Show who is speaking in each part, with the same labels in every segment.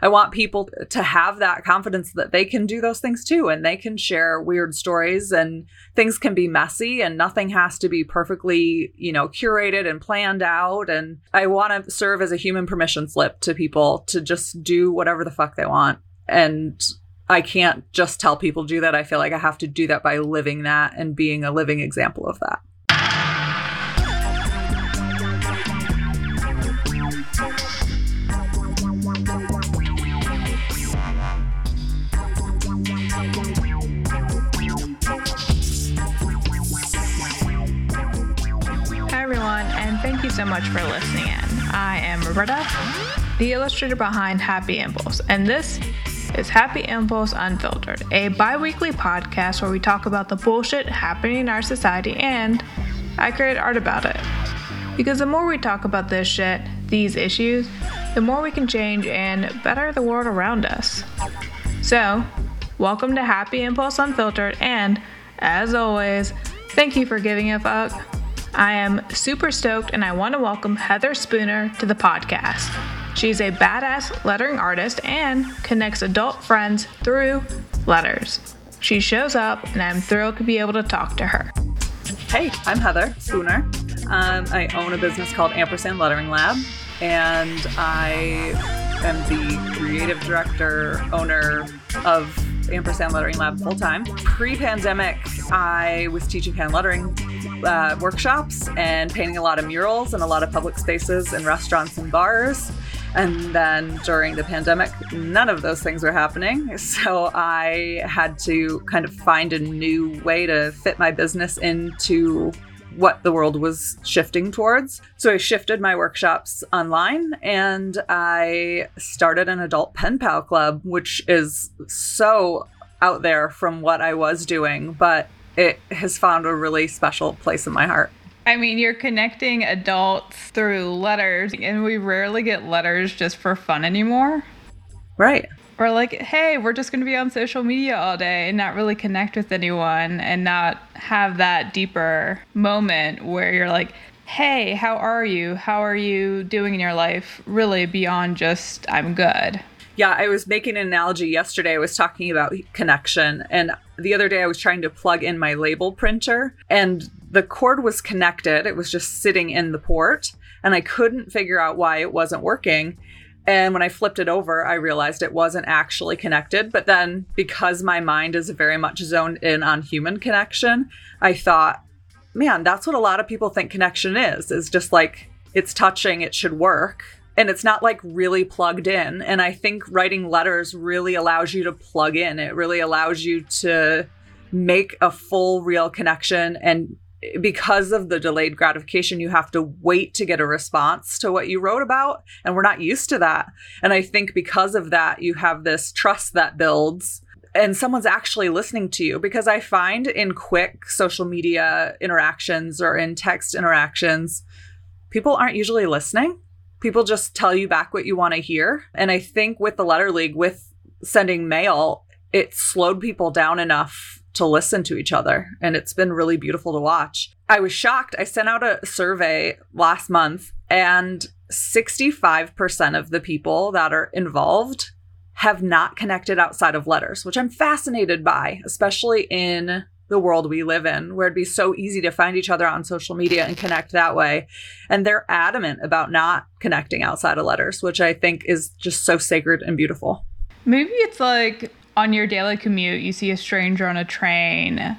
Speaker 1: I want people to have that confidence that they can do those things too and they can share weird stories and things can be messy and nothing has to be perfectly, you know, curated and planned out. And I want to serve as a human permission slip to people to just do whatever the fuck they want. And I can't just tell people do that. I feel like I have to do that by living that and being a living example of that.
Speaker 2: So much for listening in. I am Roberta, the illustrator behind Happy Impulse, and this is Happy Impulse Unfiltered, a bi weekly podcast where we talk about the bullshit happening in our society and I create art about it. Because the more we talk about this shit, these issues, the more we can change and better the world around us. So, welcome to Happy Impulse Unfiltered, and as always, thank you for giving a fuck. I am super stoked and I want to welcome Heather Spooner to the podcast. She's a badass lettering artist and connects adult friends through letters. She shows up and I'm thrilled to be able to talk to her.
Speaker 1: Hey, I'm Heather Spooner. Um, I own a business called Ampersand Lettering Lab, and I am the creative director, owner of Ampersand Lettering Lab full time. Pre pandemic, I was teaching hand lettering uh, workshops and painting a lot of murals in a lot of public spaces and restaurants and bars. And then during the pandemic, none of those things were happening. So I had to kind of find a new way to fit my business into what the world was shifting towards. So I shifted my workshops online and I started an adult pen pal club, which is so out there from what I was doing, but it has found a really special place in my heart.
Speaker 2: I mean, you're connecting adults through letters, and we rarely get letters just for fun anymore.
Speaker 1: Right.
Speaker 2: Or like, hey, we're just going to be on social media all day and not really connect with anyone and not have that deeper moment where you're like, hey, how are you? How are you doing in your life? Really beyond just, I'm good.
Speaker 1: Yeah, I was making an analogy yesterday. I was talking about connection, and the other day I was trying to plug in my label printer, and the cord was connected. It was just sitting in the port, and I couldn't figure out why it wasn't working. And when I flipped it over, I realized it wasn't actually connected. But then, because my mind is very much zoned in on human connection, I thought, man, that's what a lot of people think connection is, is just like it's touching, it should work. And it's not like really plugged in. And I think writing letters really allows you to plug in. It really allows you to make a full, real connection and because of the delayed gratification, you have to wait to get a response to what you wrote about. And we're not used to that. And I think because of that, you have this trust that builds and someone's actually listening to you. Because I find in quick social media interactions or in text interactions, people aren't usually listening. People just tell you back what you want to hear. And I think with the Letter League, with sending mail, it slowed people down enough to listen to each other. And it's been really beautiful to watch. I was shocked. I sent out a survey last month, and 65% of the people that are involved have not connected outside of letters, which I'm fascinated by, especially in the world we live in, where it'd be so easy to find each other on social media and connect that way. And they're adamant about not connecting outside of letters, which I think is just so sacred and beautiful.
Speaker 2: Maybe it's like on your daily commute, you see a stranger on a train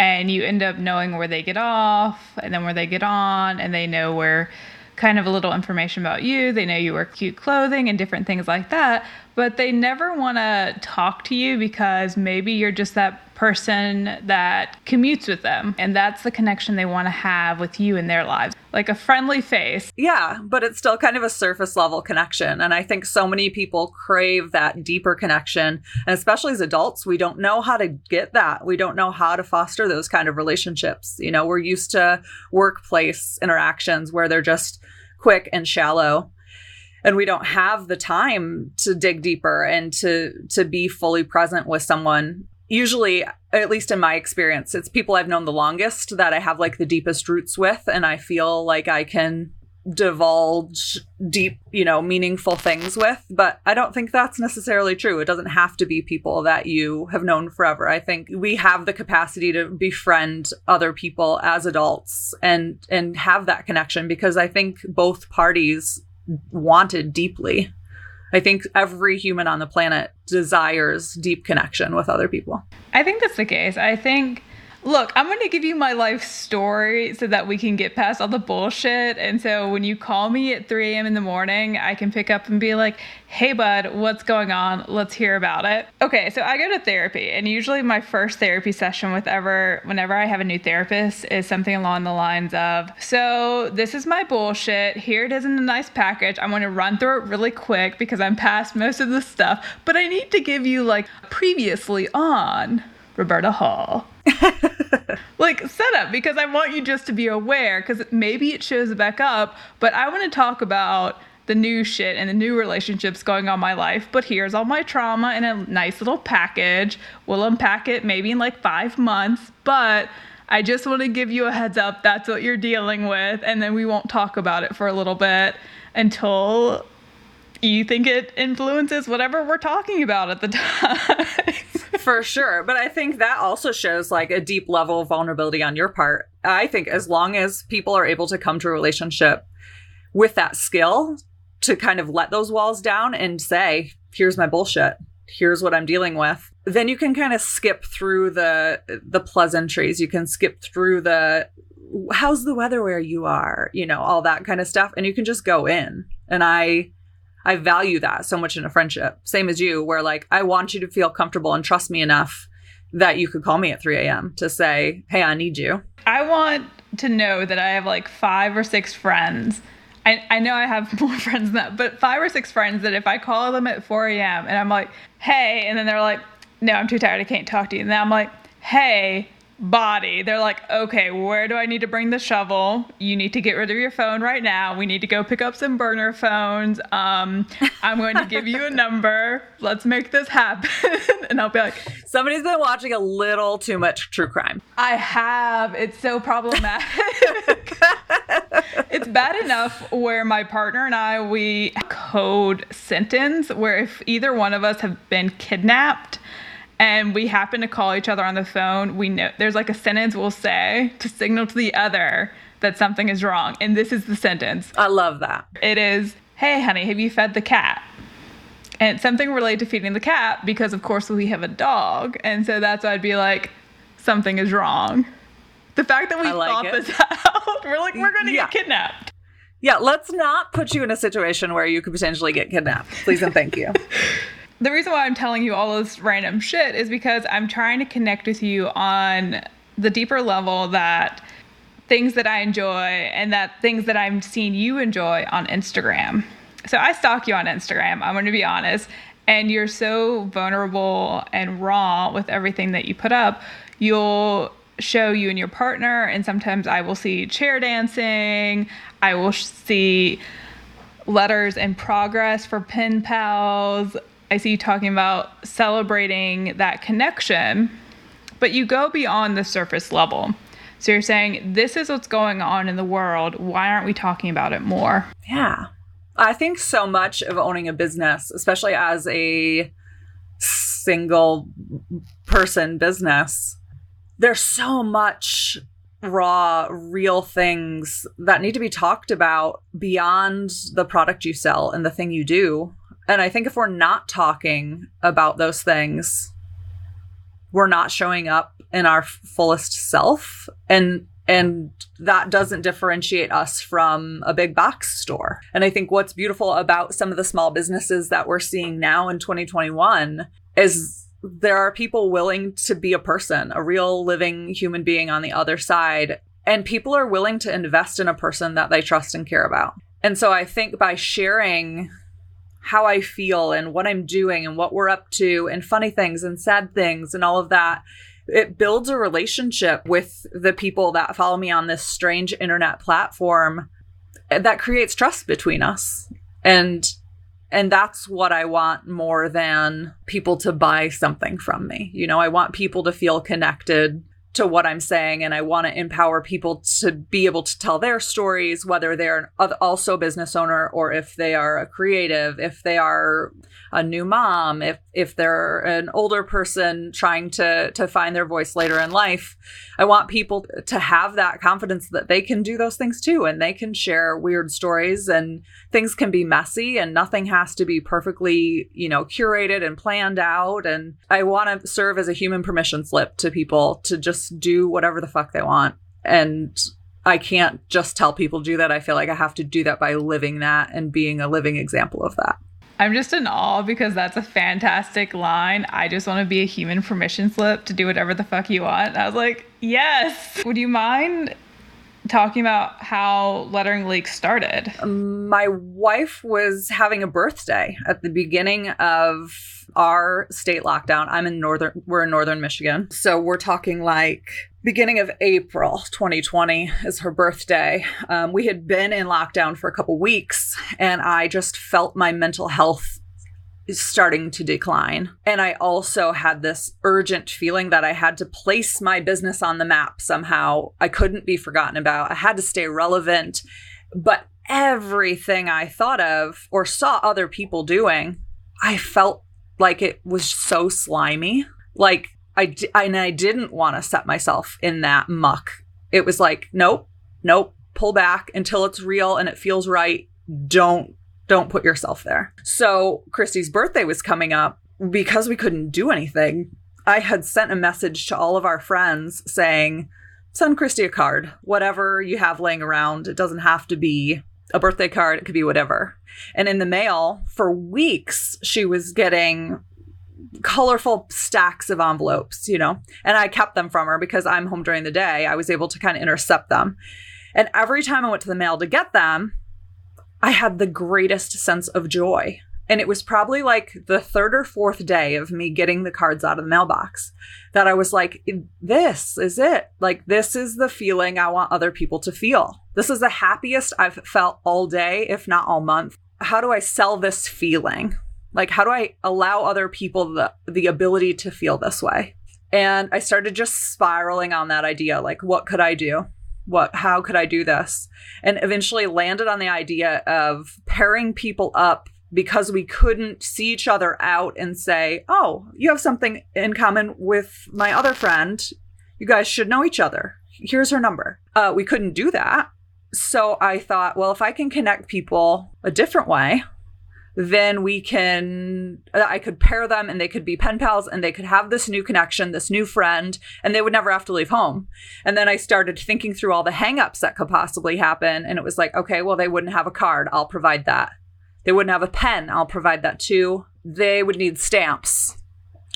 Speaker 2: and you end up knowing where they get off and then where they get on, and they know where kind of a little information about you. They know you wear cute clothing and different things like that, but they never want to talk to you because maybe you're just that person that commutes with them. And that's the connection they want to have with you in their lives, like a friendly face.
Speaker 1: Yeah, but it's still kind of a surface level connection. And I think so many people crave that deeper connection. And especially as adults, we don't know how to get that. We don't know how to foster those kind of relationships. You know, we're used to workplace interactions where they're just quick and shallow and we don't have the time to dig deeper and to to be fully present with someone usually at least in my experience it's people i've known the longest that i have like the deepest roots with and i feel like i can divulge deep, you know, meaningful things with. But I don't think that's necessarily true. It doesn't have to be people that you have known forever. I think we have the capacity to befriend other people as adults and and have that connection because I think both parties wanted deeply. I think every human on the planet desires deep connection with other people.
Speaker 2: I think that's the case. I think Look, I'm going to give you my life story so that we can get past all the bullshit. And so when you call me at 3 a.m. in the morning, I can pick up and be like, hey, bud, what's going on? Let's hear about it. Okay, so I go to therapy, and usually my first therapy session with ever, whenever I have a new therapist, is something along the lines of, so this is my bullshit. Here it is in a nice package. I'm going to run through it really quick because I'm past most of the stuff, but I need to give you like previously on Roberta Hall. like setup because I want you just to be aware because maybe it shows back up, but I want to talk about the new shit and the new relationships going on my life. But here's all my trauma in a nice little package. We'll unpack it maybe in like five months, but I just want to give you a heads up that's what you're dealing with, and then we won't talk about it for a little bit until you think it influences whatever we're talking about at the time.
Speaker 1: For sure. But I think that also shows like a deep level of vulnerability on your part. I think as long as people are able to come to a relationship with that skill to kind of let those walls down and say, here's my bullshit. Here's what I'm dealing with. Then you can kind of skip through the the pleasantries. You can skip through the how's the weather where you are, you know, all that kind of stuff and you can just go in. And I I value that so much in a friendship. Same as you, where like I want you to feel comfortable and trust me enough that you could call me at 3 a.m. to say, hey, I need you.
Speaker 2: I want to know that I have like five or six friends. I, I know I have more friends than that, but five or six friends that if I call them at 4 a.m. and I'm like, hey, and then they're like, no, I'm too tired. I can't talk to you. And then I'm like, hey, body. They're like, okay, where do I need to bring the shovel? You need to get rid of your phone right now. We need to go pick up some burner phones. Um, I'm going to give you a number. Let's make this happen. and I'll be like,
Speaker 1: somebody's been watching a little too much true crime.
Speaker 2: I have. It's so problematic. it's bad enough where my partner and I, we code sentence where if either one of us have been kidnapped, and we happen to call each other on the phone, we know there's like a sentence we'll say to signal to the other that something is wrong. And this is the sentence.
Speaker 1: I love that.
Speaker 2: It is, Hey, honey, have you fed the cat? And it's something related to feeding the cat because, of course, we have a dog. And so that's why I'd be like, something is wrong. The fact that we like thought it. this out, we're like, we're going to yeah. get kidnapped.
Speaker 1: Yeah, let's not put you in a situation where you could potentially get kidnapped. Please and thank you.
Speaker 2: the reason why I'm telling you all this random shit is because I'm trying to connect with you on the deeper level that things that I enjoy and that things that I'm seeing you enjoy on Instagram. So I stalk you on Instagram, I'm going to be honest, and you're so vulnerable and raw with everything that you put up. You'll show you and your partner, and sometimes I will see chair dancing, I will see letters in progress for pen pals. I see you talking about celebrating that connection, but you go beyond the surface level. So you're saying, this is what's going on in the world. Why aren't we talking about it more?
Speaker 1: Yeah. I think so much of owning a business, especially as a single person business, there's so much raw, real things that need to be talked about beyond the product you sell and the thing you do. And I think if we're not talking about those things, we're not showing up in our fullest self and and that doesn't differentiate us from a big box store. And I think what's beautiful about some of the small businesses that we're seeing now in 2021 is there are people willing to be a person, a real living human being on the other side. And people are willing to invest in a person that they trust and care about. And so I think by sharing how I feel and what I'm doing and what we're up to and funny things and sad things and all of that. It builds a relationship with the people that follow me on this strange internet platform that creates trust between us. And and that's what I want more than people to buy something from me. You know, I want people to feel connected to what I'm saying and I want to empower people to be able to tell their stories whether they're also a business owner or if they are a creative if they are a new mom if if they're an older person trying to to find their voice later in life. I want people to have that confidence that they can do those things too and they can share weird stories and things can be messy and nothing has to be perfectly you know curated and planned out and I want to serve as a human permission slip to people to just just do whatever the fuck they want. And I can't just tell people do that. I feel like I have to do that by living that and being a living example of that.
Speaker 2: I'm just in awe because that's a fantastic line. I just want to be a human permission slip to do whatever the fuck you want. I was like, yes. Would you mind talking about how Lettering League started?
Speaker 1: My wife was having a birthday at the beginning of our state lockdown. I'm in northern, we're in northern Michigan. So we're talking like beginning of April 2020 is her birthday. Um, we had been in lockdown for a couple weeks, and I just felt my mental health is starting to decline. And I also had this urgent feeling that I had to place my business on the map somehow. I couldn't be forgotten about. I had to stay relevant. But everything I thought of or saw other people doing, I felt like it was so slimy. Like I and I didn't want to set myself in that muck. It was like, nope, nope, pull back until it's real and it feels right. Don't don't put yourself there. So Christy's birthday was coming up because we couldn't do anything. I had sent a message to all of our friends saying, send Christy a card, whatever you have laying around. It doesn't have to be a birthday card, it could be whatever. And in the mail, for weeks, she was getting colorful stacks of envelopes, you know, and I kept them from her because I'm home during the day. I was able to kind of intercept them. And every time I went to the mail to get them, I had the greatest sense of joy. And it was probably like the third or fourth day of me getting the cards out of the mailbox that I was like, this is it. Like, this is the feeling I want other people to feel. This is the happiest I've felt all day, if not all month. How do I sell this feeling? Like, how do I allow other people the, the ability to feel this way? And I started just spiraling on that idea. Like, what could I do? What, how could I do this? And eventually landed on the idea of pairing people up because we couldn't see each other out and say, oh, you have something in common with my other friend. You guys should know each other. Here's her number. Uh, we couldn't do that. So I thought, well, if I can connect people a different way, then we can i could pair them and they could be pen pals and they could have this new connection this new friend and they would never have to leave home and then i started thinking through all the hangups that could possibly happen and it was like okay well they wouldn't have a card i'll provide that they wouldn't have a pen. I'll provide that too. They would need stamps.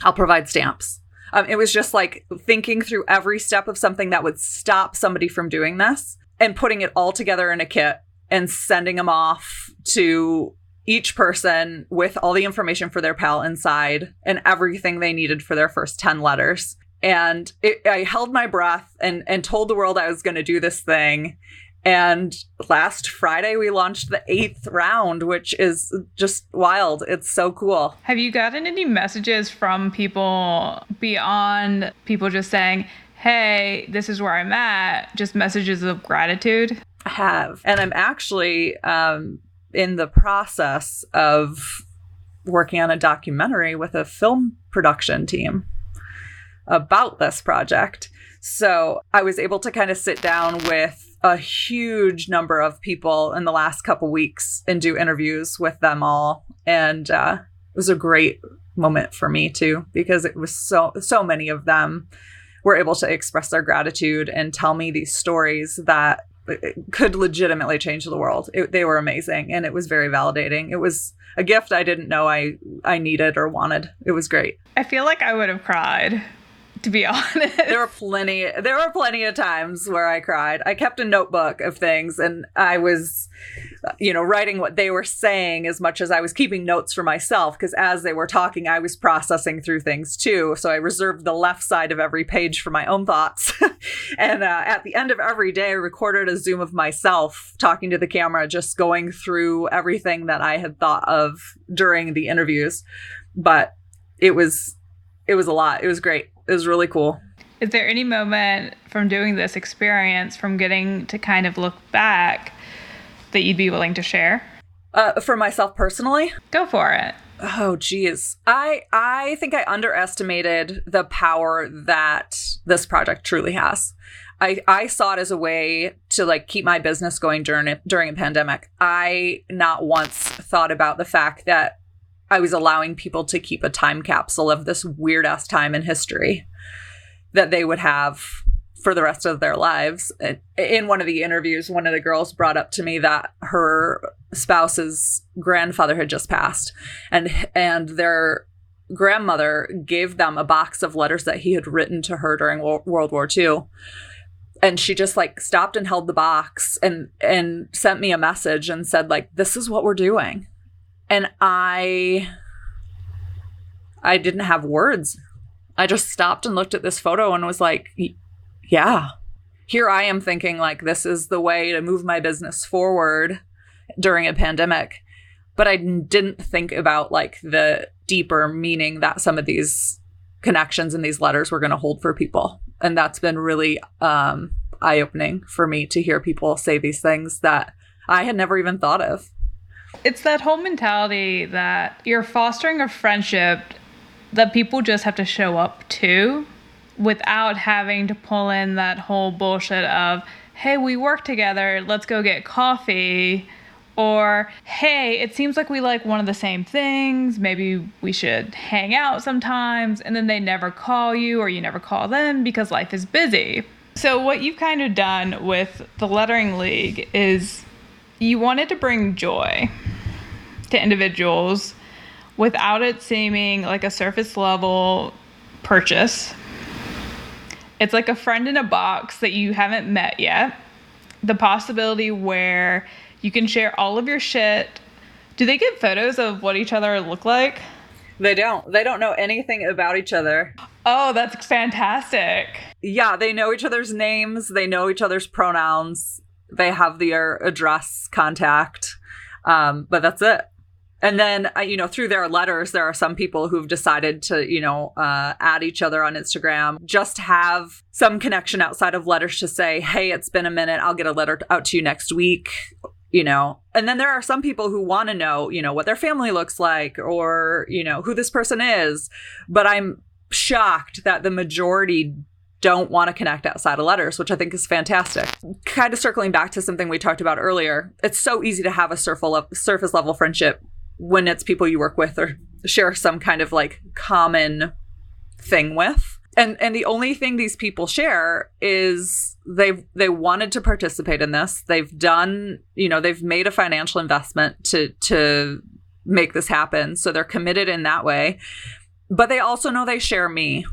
Speaker 1: I'll provide stamps. Um, it was just like thinking through every step of something that would stop somebody from doing this and putting it all together in a kit and sending them off to each person with all the information for their pal inside and everything they needed for their first 10 letters. And it, I held my breath and, and told the world I was going to do this thing. And last Friday, we launched the eighth round, which is just wild. It's so cool.
Speaker 2: Have you gotten any messages from people beyond people just saying, hey, this is where I'm at? Just messages of gratitude?
Speaker 1: I have. And I'm actually um, in the process of working on a documentary with a film production team about this project. So I was able to kind of sit down with a huge number of people in the last couple weeks and do interviews with them all and uh, it was a great moment for me too because it was so so many of them were able to express their gratitude and tell me these stories that uh, could legitimately change the world. It, they were amazing and it was very validating. It was a gift I didn't know I I needed or wanted. It was great.
Speaker 2: I feel like I would have cried to be honest.
Speaker 1: There were plenty there were plenty of times where I cried. I kept a notebook of things and I was you know writing what they were saying as much as I was keeping notes for myself because as they were talking I was processing through things too. So I reserved the left side of every page for my own thoughts. and uh, at the end of every day I recorded a zoom of myself talking to the camera just going through everything that I had thought of during the interviews. But it was it was a lot. It was great. It was really cool.
Speaker 2: Is there any moment from doing this experience, from getting to kind of look back, that you'd be willing to share?
Speaker 1: Uh, for myself personally,
Speaker 2: Go for it.
Speaker 1: Oh geez. I I think I underestimated the power that this project truly has. I, I saw it as a way to like keep my business going during during a pandemic. I not once thought about the fact that I was allowing people to keep a time capsule of this weird ass time in history that they would have for the rest of their lives. In one of the interviews, one of the girls brought up to me that her spouse's grandfather had just passed and and their grandmother gave them a box of letters that he had written to her during World War II and she just like stopped and held the box and and sent me a message and said like this is what we're doing and i i didn't have words. I just stopped and looked at this photo and was like yeah. Here i am thinking like this is the way to move my business forward during a pandemic. But i didn't think about like the deeper meaning that some of these connections and these letters were going to hold for people. And that's been really um, eye opening for me to hear people say these things that I had never even thought of.
Speaker 2: It's that whole mentality that you're fostering a friendship that people just have to show up to without having to pull in that whole bullshit of, hey, we work together, let's go get coffee. Or, hey, it seems like we like one of the same things. Maybe we should hang out sometimes. And then they never call you or you never call them because life is busy. So, what you've kind of done with the Lettering League is you wanted to bring joy to individuals without it seeming like a surface level purchase. It's like a friend in a box that you haven't met yet. The possibility where you can share all of your shit. Do they get photos of what each other look like?
Speaker 1: They don't. They don't know anything about each other.
Speaker 2: Oh, that's fantastic.
Speaker 1: Yeah, they know each other's names, they know each other's pronouns, they have their address contact, um, but that's it. And then, uh, you know, through their letters, there are some people who've decided to, you know, uh, add each other on Instagram, just have some connection outside of letters to say, hey, it's been a minute. I'll get a letter out to you next week you know and then there are some people who want to know you know what their family looks like or you know who this person is but i'm shocked that the majority don't want to connect outside of letters which i think is fantastic. Kind of circling back to something we talked about earlier it's so easy to have a surface level friendship when it's people you work with or share some kind of like common thing with. And and the only thing these people share is they've they wanted to participate in this. They've done you know they've made a financial investment to to make this happen. So they're committed in that way. But they also know they share me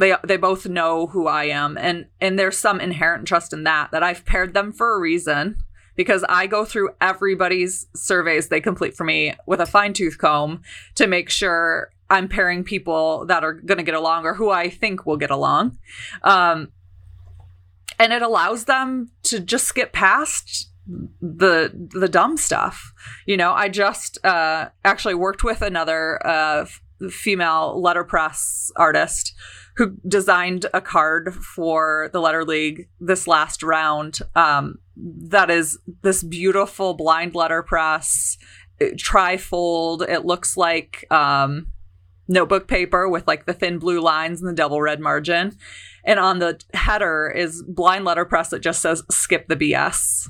Speaker 1: they they both know who i am and and there's some inherent trust in that that i've paired them for a reason because I go through everybody's surveys they complete for me with a fine tooth comb to make sure I'm pairing people that are going to get along or who I think will get along. Um, and it allows them to just skip past the the dumb stuff. You know, I just uh, actually worked with another uh, female letterpress artist who designed a card for the Letter League this last round. Um, that is this beautiful blind letterpress trifold. It looks like um, notebook paper with like the thin blue lines and the double red margin. And on the header is blind letterpress that just says skip the BS.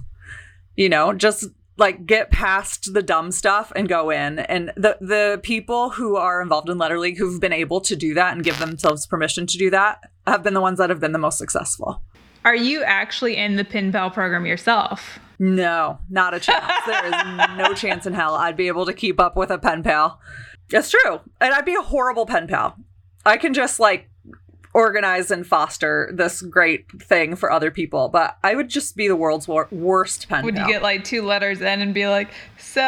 Speaker 1: You know, just like get past the dumb stuff and go in. And the the people who are involved in Letter League who've been able to do that and give themselves permission to do that have been the ones that have been the most successful.
Speaker 2: Are you actually in the pen pal program yourself?
Speaker 1: No, not a chance. there is no chance in hell I'd be able to keep up with a pen pal. That's true. And I'd be a horrible pen pal. I can just like organize and foster this great thing for other people, but I would just be the world's wor- worst pen
Speaker 2: Would
Speaker 1: pal.
Speaker 2: you get like two letters in and be like, so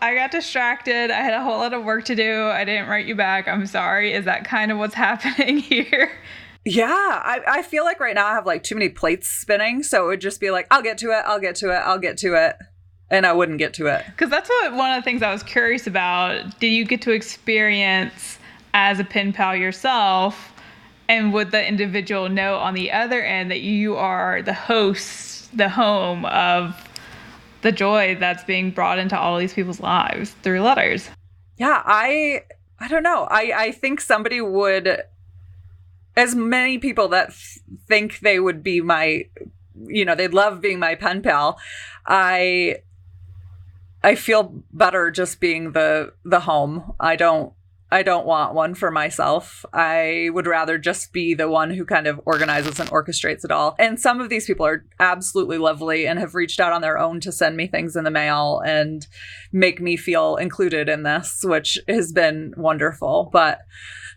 Speaker 2: I got distracted. I had a whole lot of work to do. I didn't write you back. I'm sorry. Is that kind of what's happening here?
Speaker 1: Yeah, I, I feel like right now I have like too many plates spinning. So it would just be like, I'll get to it, I'll get to it, I'll get to it and I wouldn't get to it.
Speaker 2: Because that's what one of the things I was curious about. Did you get to experience as a pen pal yourself And would the individual know on the other end that you are the host, the home of the joy that's being brought into all these people's lives through letters?
Speaker 1: Yeah, I I don't know. I I think somebody would as many people that think they would be my you know, they'd love being my pen pal. I I feel better just being the the home. I don't I don't want one for myself. I would rather just be the one who kind of organizes and orchestrates it all. And some of these people are absolutely lovely and have reached out on their own to send me things in the mail and make me feel included in this, which has been wonderful. But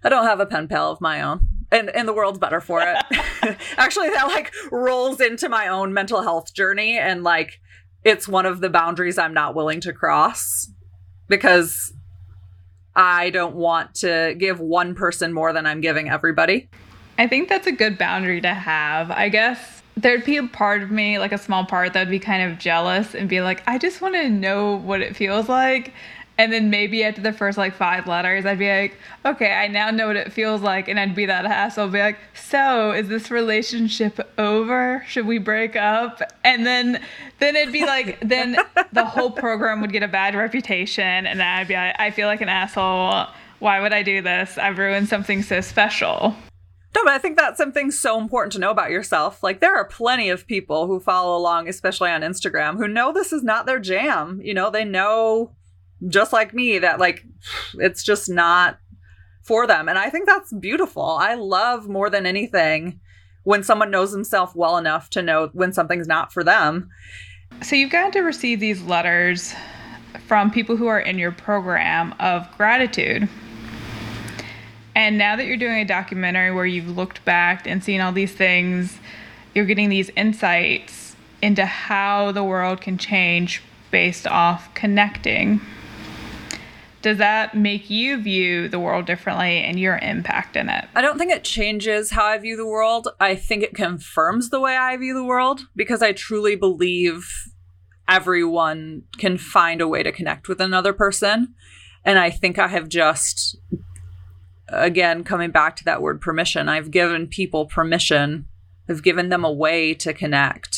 Speaker 1: I don't have a pen pal of my own. And, and the world's better for it. Actually, that like rolls into my own mental health journey. And like, it's one of the boundaries I'm not willing to cross because I don't want to give one person more than I'm giving everybody.
Speaker 2: I think that's a good boundary to have. I guess there'd be a part of me, like a small part, that'd be kind of jealous and be like, I just want to know what it feels like. And then maybe after the first like five letters, I'd be like, okay, I now know what it feels like. And I'd be that hassle, be like, so is this relationship over? Should we break up? And then, then it'd be like, then the whole program would get a bad reputation. And I'd be like, I feel like an asshole. Why would I do this? I've ruined something so special.
Speaker 1: No, but I think that's something so important to know about yourself. Like, there are plenty of people who follow along, especially on Instagram, who know this is not their jam. You know, they know just like me that like it's just not for them. And i think that's beautiful. I love more than anything when someone knows himself well enough to know when something's not for them.
Speaker 2: So you've gotten to receive these letters from people who are in your program of gratitude. And now that you're doing a documentary where you've looked back and seen all these things you're getting these insights into how the world can change based off connecting does that make you view the world differently and your impact in it?
Speaker 1: I don't think it changes how I view the world. I think it confirms the way I view the world because I truly believe everyone can find a way to connect with another person. And I think I have just, again, coming back to that word permission, I've given people permission, I've given them a way to connect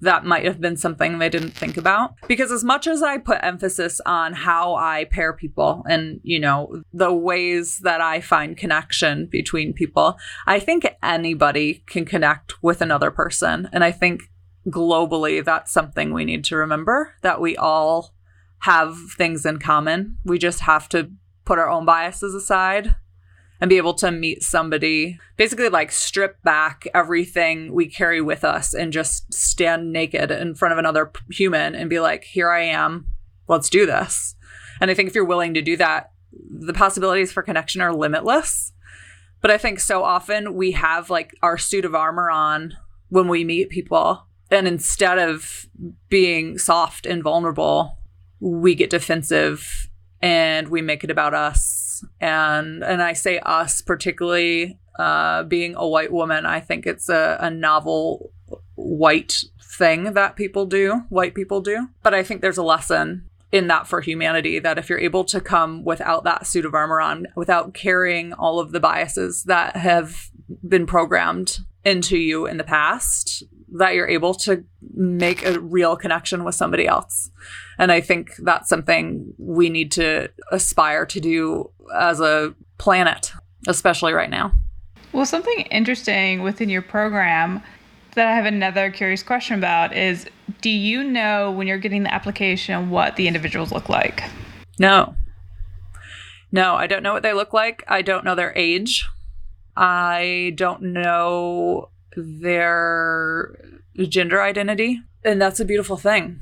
Speaker 1: that might have been something they didn't think about. Because as much as I put emphasis on how I pair people and, you know, the ways that I find connection between people, I think anybody can connect with another person. And I think globally, that's something we need to remember that we all have things in common. We just have to put our own biases aside and be able to meet somebody, basically like strip back everything we carry with us and just stand naked in front of another human and be like, here I am, let's do this. And I think if you're willing to do that, the possibilities for connection are limitless. But I think so often we have like our suit of armor on when we meet people. And instead of being soft and vulnerable, we get defensive and we make it about and and I say us particularly uh, being a white woman. I think it's a, a novel white thing that people do, white people do. But I think there's a lesson in that for humanity that if you're able to come without that suit of armor on, without carrying all of the biases that have been programmed into you in the past, that you're able to make a real connection with somebody else. And I think that's something we need to aspire to do as a planet, especially right now.
Speaker 2: Well, something interesting within your program that I have another curious question about is do you know when you're getting the application what the individuals look like?
Speaker 1: No. No, I don't know what they look like. I don't know their age. I don't know their gender identity. And that's a beautiful thing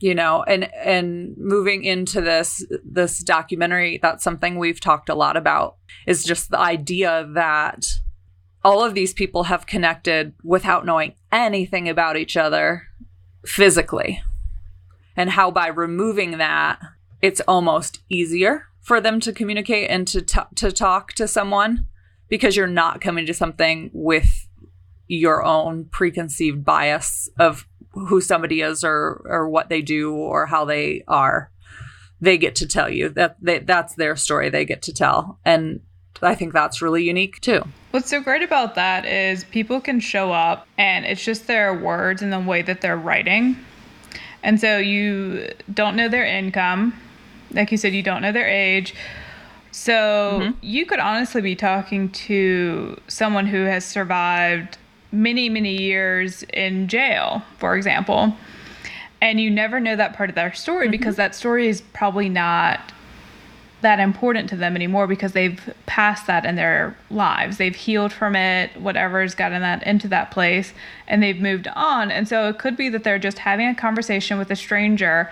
Speaker 1: you know and and moving into this this documentary that's something we've talked a lot about is just the idea that all of these people have connected without knowing anything about each other physically and how by removing that it's almost easier for them to communicate and to t- to talk to someone because you're not coming to something with your own preconceived bias of who somebody is or or what they do or how they are they get to tell you that they, that's their story they get to tell and I think that's really unique too.
Speaker 2: What's so great about that is people can show up and it's just their words and the way that they're writing. And so you don't know their income. Like you said, you don't know their age. So mm-hmm. you could honestly be talking to someone who has survived many, many years in jail, for example. And you never know that part of their story mm-hmm. because that story is probably not that important to them anymore because they've passed that in their lives. They've healed from it, whatever's gotten that into that place, and they've moved on. And so it could be that they're just having a conversation with a stranger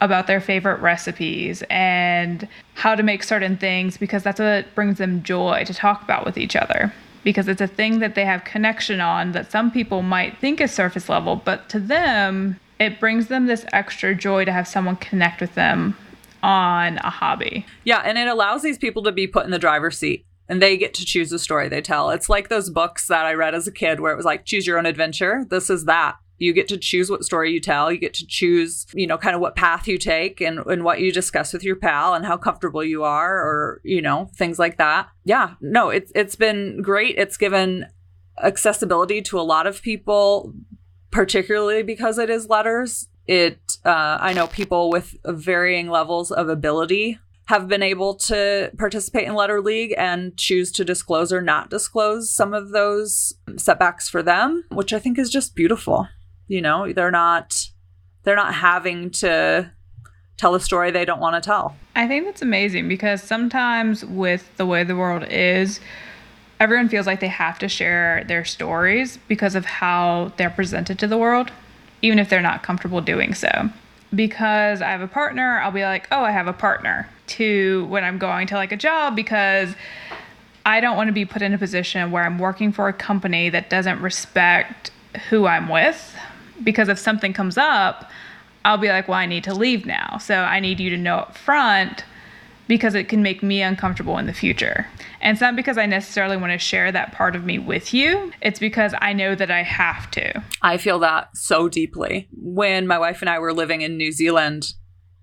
Speaker 2: about their favorite recipes and how to make certain things because that's what brings them joy to talk about with each other. Because it's a thing that they have connection on that some people might think is surface level, but to them, it brings them this extra joy to have someone connect with them on a hobby.
Speaker 1: Yeah, and it allows these people to be put in the driver's seat and they get to choose the story they tell. It's like those books that I read as a kid where it was like choose your own adventure. This is that. You get to choose what story you tell. You get to choose, you know, kind of what path you take and, and what you discuss with your pal and how comfortable you are or, you know, things like that. Yeah. No, it's it's been great. It's given accessibility to a lot of people, particularly because it is letters it uh, i know people with varying levels of ability have been able to participate in letter league and choose to disclose or not disclose some of those setbacks for them which i think is just beautiful you know they're not they're not having to tell a story they don't want to tell
Speaker 2: i think that's amazing because sometimes with the way the world is everyone feels like they have to share their stories because of how they're presented to the world even if they're not comfortable doing so. Because I have a partner, I'll be like, oh, I have a partner to when I'm going to like a job because I don't want to be put in a position where I'm working for a company that doesn't respect who I'm with. Because if something comes up, I'll be like, well, I need to leave now. So I need you to know up front because it can make me uncomfortable in the future. And it's not because I necessarily want to share that part of me with you, it's because I know that I have to.
Speaker 1: I feel that so deeply. When my wife and I were living in New Zealand,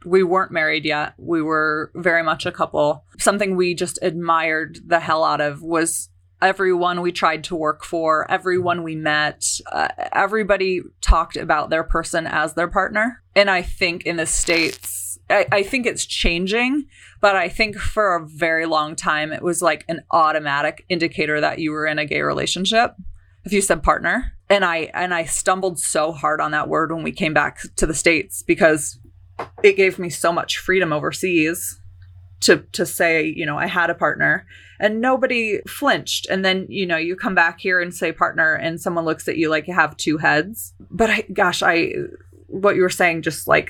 Speaker 1: we weren't married yet. We were very much a couple. Something we just admired the hell out of was everyone we tried to work for, everyone we met, uh, everybody talked about their person as their partner. And I think in the States, I, I think it's changing, but I think for a very long time it was like an automatic indicator that you were in a gay relationship if you said partner. And I and I stumbled so hard on that word when we came back to the States because it gave me so much freedom overseas to to say, you know, I had a partner and nobody flinched. And then, you know, you come back here and say partner and someone looks at you like you have two heads. But I gosh, I what you were saying just like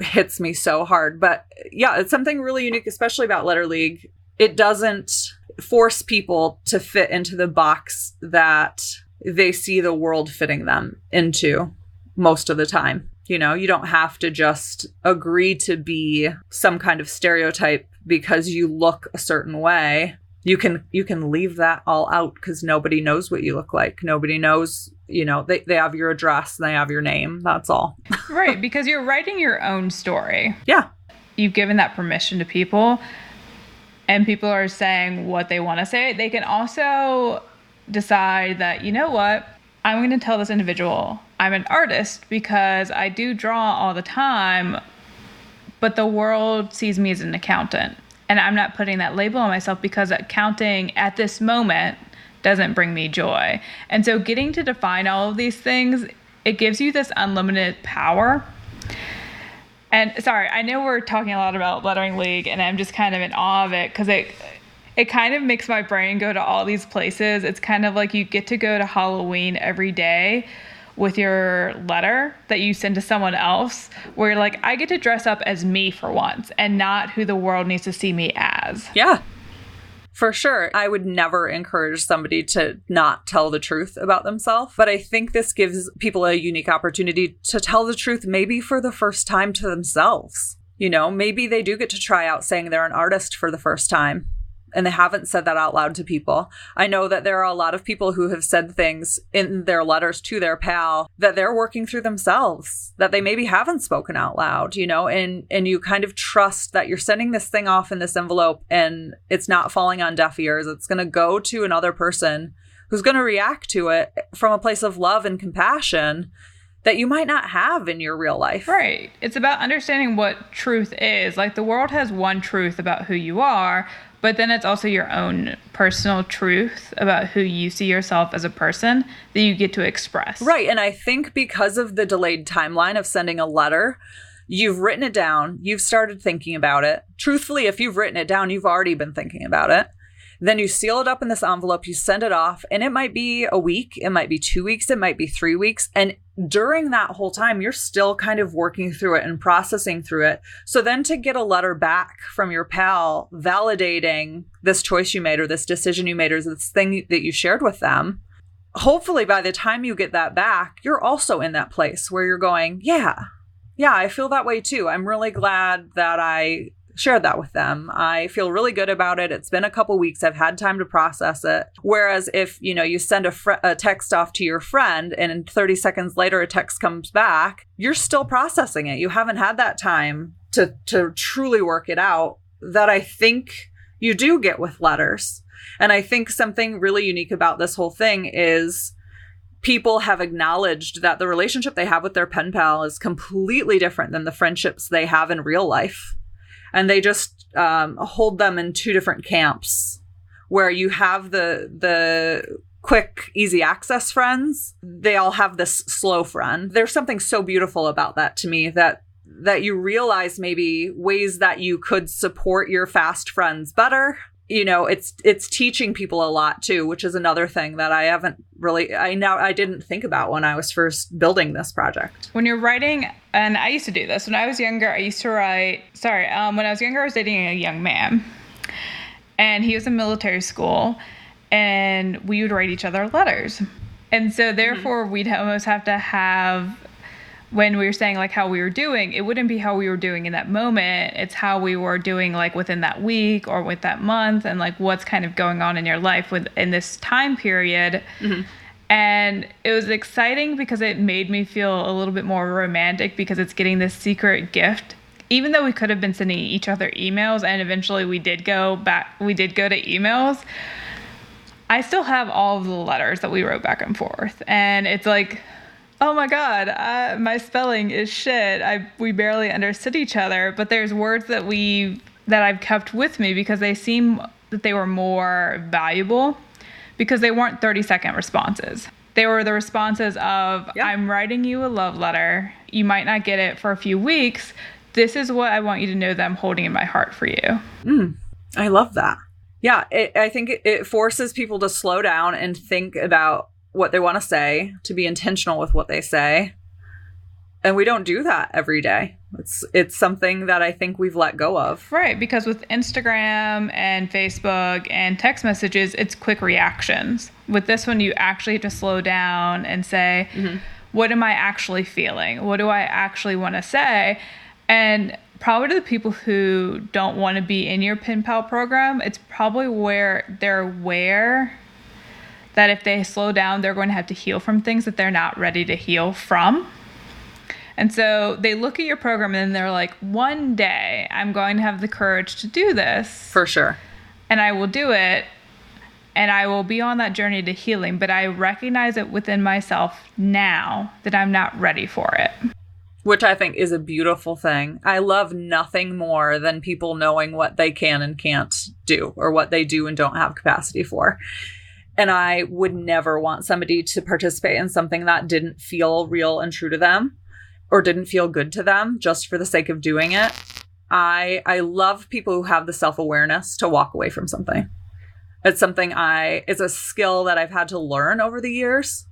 Speaker 1: hits me so hard. But yeah, it's something really unique, especially about Letter League. It doesn't force people to fit into the box that they see the world fitting them into most of the time. You know, you don't have to just agree to be some kind of stereotype because you look a certain way you can you can leave that all out because nobody knows what you look like. Nobody knows you know they, they have your address and they have your name that's all.
Speaker 2: Right because you're writing your own story.
Speaker 1: Yeah.
Speaker 2: You've given that permission to people and people are saying what they want to say. They can also decide that you know what? I'm going to tell this individual. I'm an artist because i do draw all the time but the world sees me as an accountant and I'm not putting that label on myself because accounting at this moment doesn't bring me joy. And so getting to define all of these things, it gives you this unlimited power. And sorry, I know we're talking a lot about lettering league and I'm just kind of in awe of it cuz it it kind of makes my brain go to all these places. It's kind of like you get to go to Halloween every day with your letter that you send to someone else where you're like I get to dress up as me for once and not who the world needs to see me as.
Speaker 1: Yeah. For sure. I would never encourage somebody to not tell the truth about themselves, but I think this gives people a unique opportunity to tell the truth maybe for the first time to themselves. You know, maybe they do get to try out saying they're an artist for the first time and they haven't said that out loud to people. I know that there are a lot of people who have said things in their letters to their pal that they're working through themselves, that they maybe haven't spoken out loud, you know, and and you kind of trust that you're sending this thing off in this envelope and it's not falling on deaf ears. It's going to go to another person who's going to react to it from a place of love and compassion that you might not have in your real life.
Speaker 2: Right. It's about understanding what truth is. Like the world has one truth about who you are, but then it's also your own personal truth about who you see yourself as a person that you get to express.
Speaker 1: Right. And I think because of the delayed timeline of sending a letter, you've written it down, you've started thinking about it. Truthfully, if you've written it down, you've already been thinking about it. Then you seal it up in this envelope, you send it off, and it might be a week, it might be two weeks, it might be three weeks. And during that whole time, you're still kind of working through it and processing through it. So then to get a letter back from your pal validating this choice you made or this decision you made or this thing that you shared with them, hopefully by the time you get that back, you're also in that place where you're going, yeah, yeah, I feel that way too. I'm really glad that I shared that with them. I feel really good about it. It's been a couple weeks. I've had time to process it. Whereas if, you know, you send a, fr- a text off to your friend and 30 seconds later a text comes back, you're still processing it. You haven't had that time to to truly work it out that I think you do get with letters. And I think something really unique about this whole thing is people have acknowledged that the relationship they have with their pen pal is completely different than the friendships they have in real life and they just um, hold them in two different camps where you have the the quick easy access friends. They all have this slow friend. There's something so beautiful about that to me that that you realize maybe ways that you could support your fast friends better you know it's it's teaching people a lot too which is another thing that i haven't really i now i didn't think about when i was first building this project.
Speaker 2: When you're writing and i used to do this when i was younger i used to write sorry um, when i was younger i was dating a young man. And he was in military school and we would write each other letters. And so therefore mm-hmm. we'd almost have to have when we were saying like how we were doing, it wouldn't be how we were doing in that moment. It's how we were doing like within that week or with that month and like what's kind of going on in your life with in this time period. Mm-hmm. And it was exciting because it made me feel a little bit more romantic because it's getting this secret gift. Even though we could have been sending each other emails and eventually we did go back we did go to emails. I still have all of the letters that we wrote back and forth. And it's like oh my god, I, my spelling is shit. I we barely understood each other, but there's words that we that I've kept with me because they seem that they were more valuable because they weren't 30 second responses. They were the responses of. I'm writing you a love letter. You might not get it for a few weeks. This is what I want you to know that I'm holding in my heart for you.
Speaker 1: Mm, I love that. Yeah, it, I think it, it forces people to slow down and think about what they want to say, to be intentional with what they say. And we don't do that every day. It's it's something that I think we've let go of.
Speaker 2: Right, because with Instagram and Facebook and text messages, it's quick reactions. With this one you actually have to slow down and say, mm-hmm. what am I actually feeling? What do I actually want to say? And probably to the people who don't want to be in your pen pal program, it's probably where they're aware that if they slow down, they're going to have to heal from things that they're not ready to heal from. And so they look at your program and they're like, one day I'm going to have the courage to do this.
Speaker 1: For sure.
Speaker 2: And I will do it. And I will be on that journey to healing. But I recognize it within myself now that I'm not ready for it.
Speaker 1: Which I think is a beautiful thing. I love nothing more than people knowing what they can and can't do or what they do and don't have capacity for. And I would never want somebody to participate in something that didn't feel real and true to them or didn't feel good to them just for the sake of doing it. I I love people who have the self-awareness to walk away from something. It's something I it's a skill that I've had to learn over the years,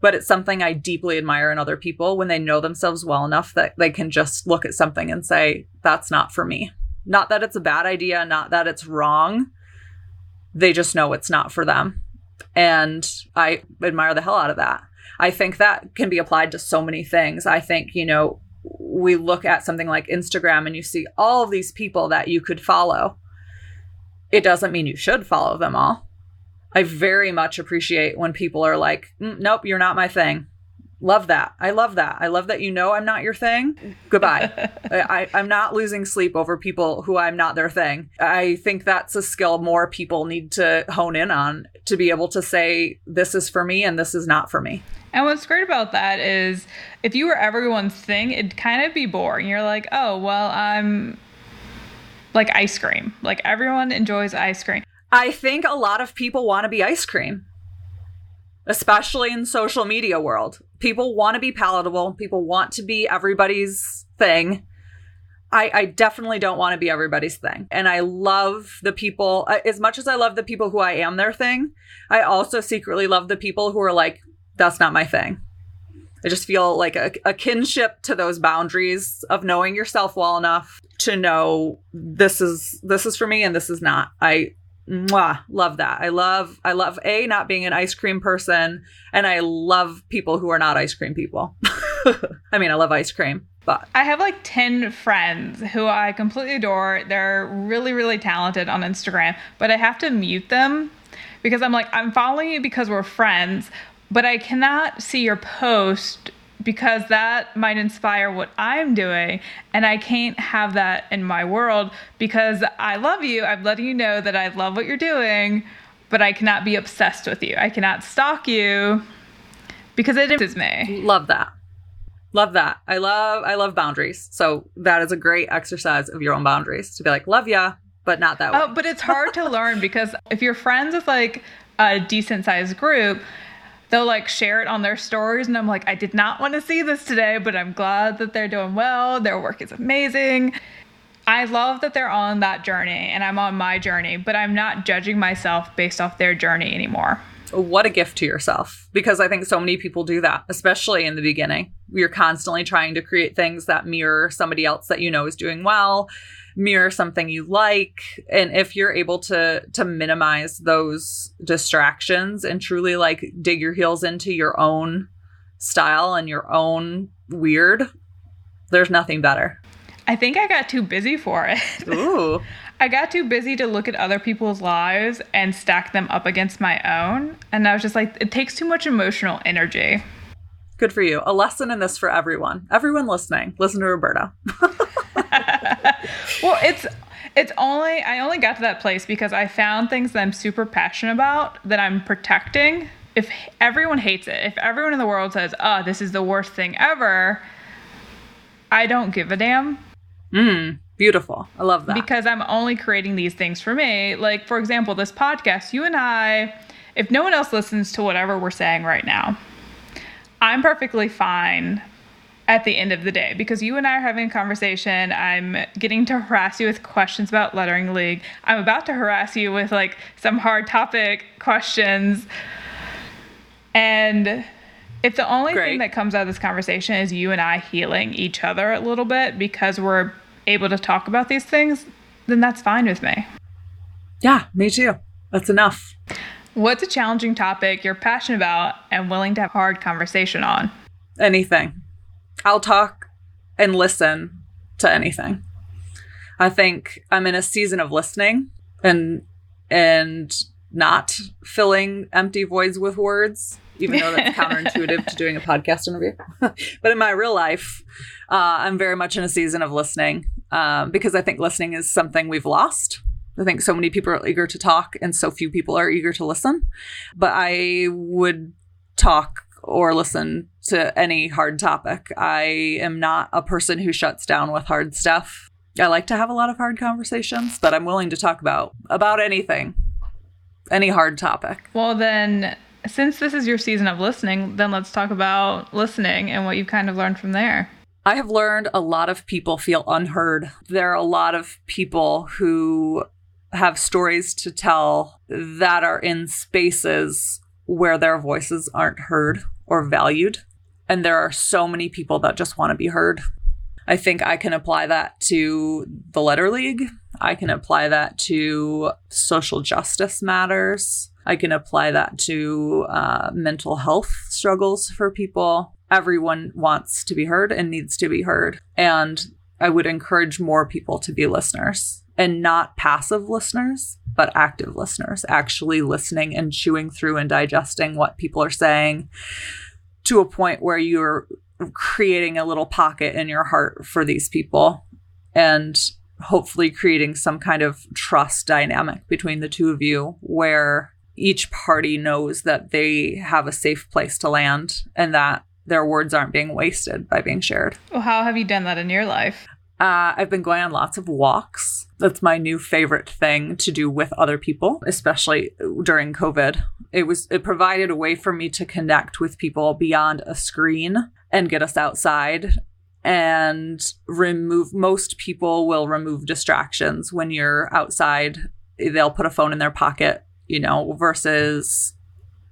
Speaker 1: but it's something I deeply admire in other people when they know themselves well enough that they can just look at something and say that's not for me. Not that it's a bad idea, not that it's wrong. They just know it's not for them. And I admire the hell out of that. I think that can be applied to so many things. I think, you know, we look at something like Instagram and you see all of these people that you could follow. It doesn't mean you should follow them all. I very much appreciate when people are like, mm, nope, you're not my thing. Love that. I love that. I love that you know I'm not your thing. Goodbye. I, I'm not losing sleep over people who I'm not their thing. I think that's a skill more people need to hone in on to be able to say, this is for me and this is not for me.
Speaker 2: And what's great about that is if you were everyone's thing, it'd kind of be boring. You're like, oh, well, I'm like ice cream. Like everyone enjoys ice cream.
Speaker 1: I think a lot of people want to be ice cream, especially in social media world. People want to be palatable. People want to be everybody's thing. I, I definitely don't want to be everybody's thing. And I love the people, uh, as much as I love the people who I am their thing, I also secretly love the people who are like, that's not my thing. I just feel like a, a, kinship to those boundaries of knowing yourself well enough to know this is this is for me and this is not. I mwah, love that. I love I love a not being an ice cream person and I love people who are not ice cream people. I mean, I love ice cream. But
Speaker 2: I have like 10 friends who I completely adore. They're really really talented on Instagram, but I have to mute them because I'm like I'm following you because we're friends, but I cannot see your post because that might inspire what I'm doing. And I can't have that in my world because I love you. I'm letting you know that I love what you're doing, but I cannot be obsessed with you. I cannot stalk you because it is me.
Speaker 1: Love that. Love that. I love I love boundaries. So that is a great exercise of your own boundaries to be like, love ya, but not that oh, way.
Speaker 2: Oh, but it's hard to learn because if you're friends with like a decent sized group, they'll like share it on their stories and I'm like, I did not want to see this today, but I'm glad that they're doing well. Their work is amazing. I love that they're on that journey and I'm on my journey, but I'm not judging myself based off their journey anymore.
Speaker 1: What a gift to yourself because I think so many people do that, especially in the beginning. You're constantly trying to create things that mirror somebody else that you know is doing well mirror something you like and if you're able to to minimize those distractions and truly like dig your heels into your own style and your own weird there's nothing better
Speaker 2: i think i got too busy for it
Speaker 1: ooh
Speaker 2: I got too busy to look at other people's lives and stack them up against my own. And I was just like, it takes too much emotional energy.
Speaker 1: Good for you. A lesson in this for everyone. Everyone listening, listen to Roberta.
Speaker 2: well, it's it's only I only got to that place because I found things that I'm super passionate about that I'm protecting. If everyone hates it, if everyone in the world says, "Oh, this is the worst thing ever," I don't give a damn.
Speaker 1: Mm, beautiful. I love that.
Speaker 2: Because I'm only creating these things for me. Like for example, this podcast, you and I, if no one else listens to whatever we're saying right now, I'm perfectly fine at the end of the day because you and I are having a conversation. I'm getting to harass you with questions about lettering league. I'm about to harass you with like some hard topic questions. And if the only Great. thing that comes out of this conversation is you and I healing each other a little bit because we're able to talk about these things, then that's fine with me.
Speaker 1: Yeah, me too. That's enough.
Speaker 2: What's a challenging topic you're passionate about and willing to have hard conversation on?
Speaker 1: Anything. I'll talk and listen to anything. I think I'm in a season of listening and and not filling empty voids with words, even though that's counterintuitive to doing a podcast interview. but in my real life, uh, I'm very much in a season of listening um, because I think listening is something we've lost. I think so many people are eager to talk and so few people are eager to listen. But I would talk or listen to any hard topic. I am not a person who shuts down with hard stuff. I like to have a lot of hard conversations, but I'm willing to talk about about anything. Any hard topic.
Speaker 2: Well, then since this is your season of listening, then let's talk about listening and what you've kind of learned from there.
Speaker 1: I have learned a lot of people feel unheard. There are a lot of people who have stories to tell that are in spaces where their voices aren't heard or valued. And there are so many people that just want to be heard. I think I can apply that to the Lettering League. I can apply that to social justice matters. I can apply that to uh, mental health struggles for people. Everyone wants to be heard and needs to be heard. And I would encourage more people to be listeners and not passive listeners, but active listeners, actually listening and chewing through and digesting what people are saying to a point where you're creating a little pocket in your heart for these people and hopefully creating some kind of trust dynamic between the two of you where each party knows that they have a safe place to land and that their words aren't being wasted by being shared.
Speaker 2: Well, how have you done that in your life?
Speaker 1: Uh, I've been going on lots of walks. That's my new favorite thing to do with other people, especially during COVID. It was it provided a way for me to connect with people beyond a screen and get us outside and remove most people will remove distractions when you're outside. They'll put a phone in their pocket, you know, versus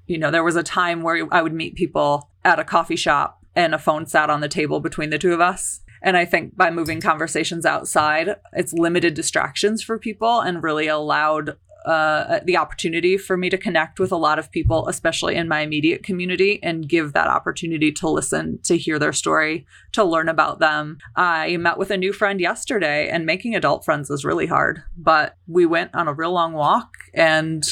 Speaker 1: you know, there was a time where I would meet people at a coffee shop and a phone sat on the table between the two of us and I think by moving conversations outside, it's limited distractions for people and really allowed uh, the opportunity for me to connect with a lot of people, especially in my immediate community, and give that opportunity to listen, to hear their story, to learn about them. I met with a new friend yesterday, and making adult friends is really hard, but we went on a real long walk and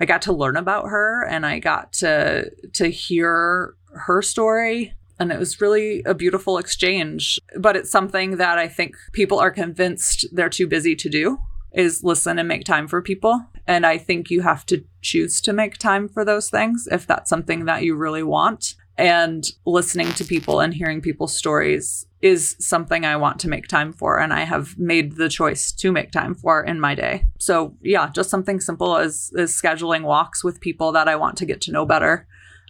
Speaker 1: I got to learn about her and I got to to hear her story and it was really a beautiful exchange. But it's something that I think people are convinced they're too busy to do is listen and make time for people. And I think you have to choose to make time for those things if that's something that you really want. And listening to people and hearing people's stories is something I want to make time for. And I have made the choice to make time for in my day. So, yeah, just something simple as, as scheduling walks with people that I want to get to know better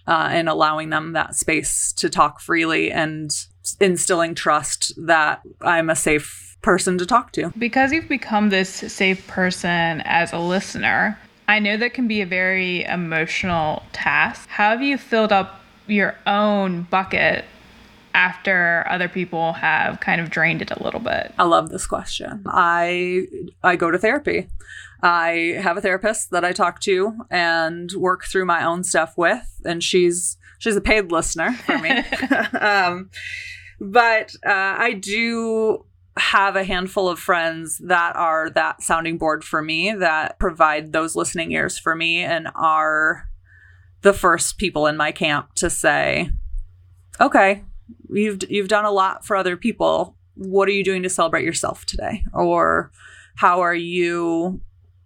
Speaker 1: uh, and allowing them that space to talk freely and instilling trust that I'm a safe person to talk to.
Speaker 2: Because you've become this safe person as a listener, I know that can be a very emotional task. How have you filled up your own bucket after other people have kind of drained it a little bit?
Speaker 1: I love this question. I I go to therapy. I have a therapist that I talk to and work through my own stuff with, and she's she's a paid listener for me. um, but uh, I do have a handful of friends that are that sounding board for me that provide those listening ears for me and are the first people in my camp to say, "Okay, you've you've done a lot for other people. What are you doing to celebrate yourself today?" Or how are you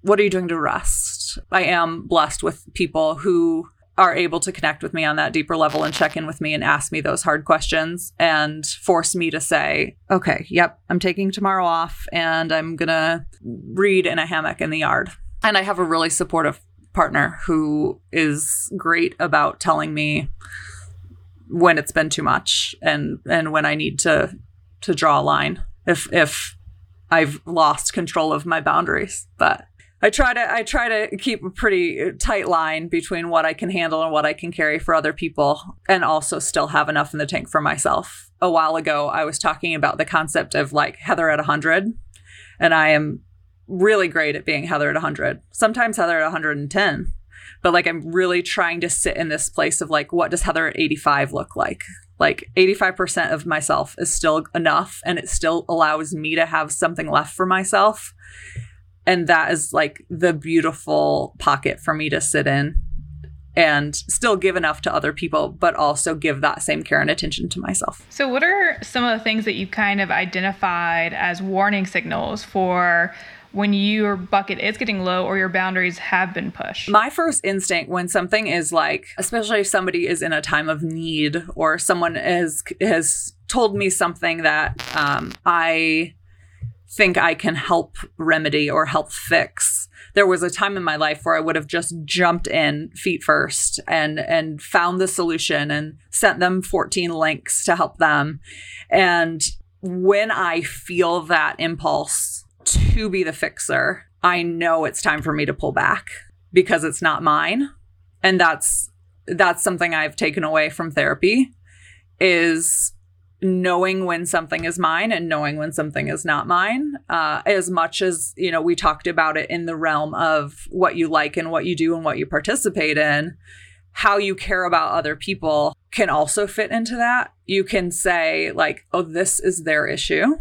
Speaker 1: what are you doing to rest? I am blessed with people who are able to connect with me on that deeper level and check in with me and ask me those hard questions and force me to say, okay, yep, I'm taking tomorrow off and I'm going to read in a hammock in the yard. And I have a really supportive partner who is great about telling me when it's been too much and and when I need to to draw a line if if I've lost control of my boundaries. But I try to I try to keep a pretty uh, tight line between what I can handle and what I can carry for other people and also still have enough in the tank for myself. A while ago I was talking about the concept of like Heather at 100 and I am really great at being Heather at 100. Sometimes Heather at 110. But like I'm really trying to sit in this place of like what does Heather at 85 look like? Like 85% of myself is still enough and it still allows me to have something left for myself and that is like the beautiful pocket for me to sit in and still give enough to other people, but also give that same care and attention to myself.
Speaker 2: So, what are some of the things that you kind of identified as warning signals for when your bucket is getting low or your boundaries have been pushed?
Speaker 1: My first instinct when something is like, especially if somebody is in a time of need or someone has has told me something that um, I think I can help remedy or help fix. There was a time in my life where I would have just jumped in feet first and and found the solution and sent them 14 links to help them. And when I feel that impulse to be the fixer, I know it's time for me to pull back because it's not mine. And that's that's something I've taken away from therapy is knowing when something is mine and knowing when something is not mine uh, as much as you know we talked about it in the realm of what you like and what you do and what you participate in how you care about other people can also fit into that. You can say like oh this is their issue.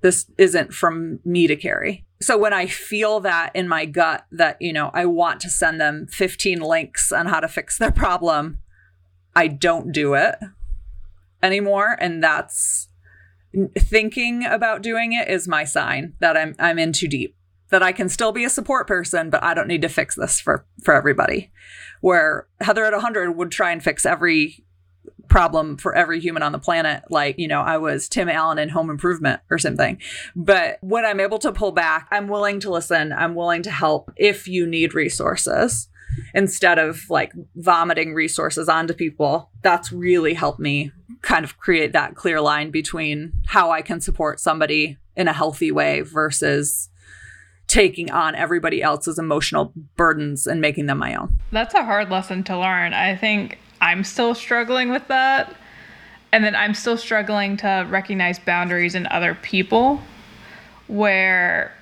Speaker 1: This isn't from me to carry. So when I feel that in my gut that, you know, I want to send them 15 links on how to fix their problem, I don't do it anymore. And that's thinking about doing it is my sign that I'm I'm in too deep. That I can still be a support person, but I don't need to fix this for for everybody. Where Heather at 100 would try and fix every problem for every human on the planet like you know i was tim allen in home improvement or something but when i'm able to pull back i'm willing to listen i'm willing to help if you need resources instead of like vomiting resources onto people that's really helped me kind of create that clear line between how i can support somebody in a healthy way versus taking on everybody else's emotional burdens and making them my own
Speaker 2: that's a hard lesson to learn i think I'm still struggling with that. And then I'm still struggling to recognize boundaries in other people where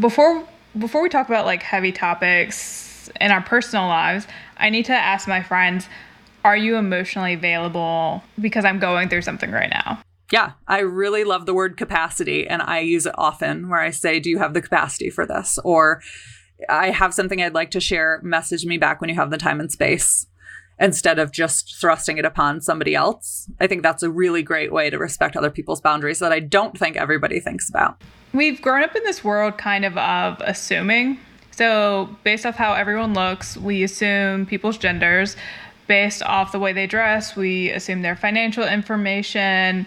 Speaker 2: before before we talk about like heavy topics in our personal lives, I need to ask my friends, are you emotionally available because I'm going through something right now?
Speaker 1: Yeah, I really love the word capacity and I use it often where I say, Do you have the capacity for this? Or I have something I'd like to share. Message me back when you have the time and space instead of just thrusting it upon somebody else. I think that's a really great way to respect other people's boundaries that I don't think everybody thinks about.
Speaker 2: We've grown up in this world kind of of assuming. So, based off how everyone looks, we assume people's genders. Based off the way they dress, we assume their financial information.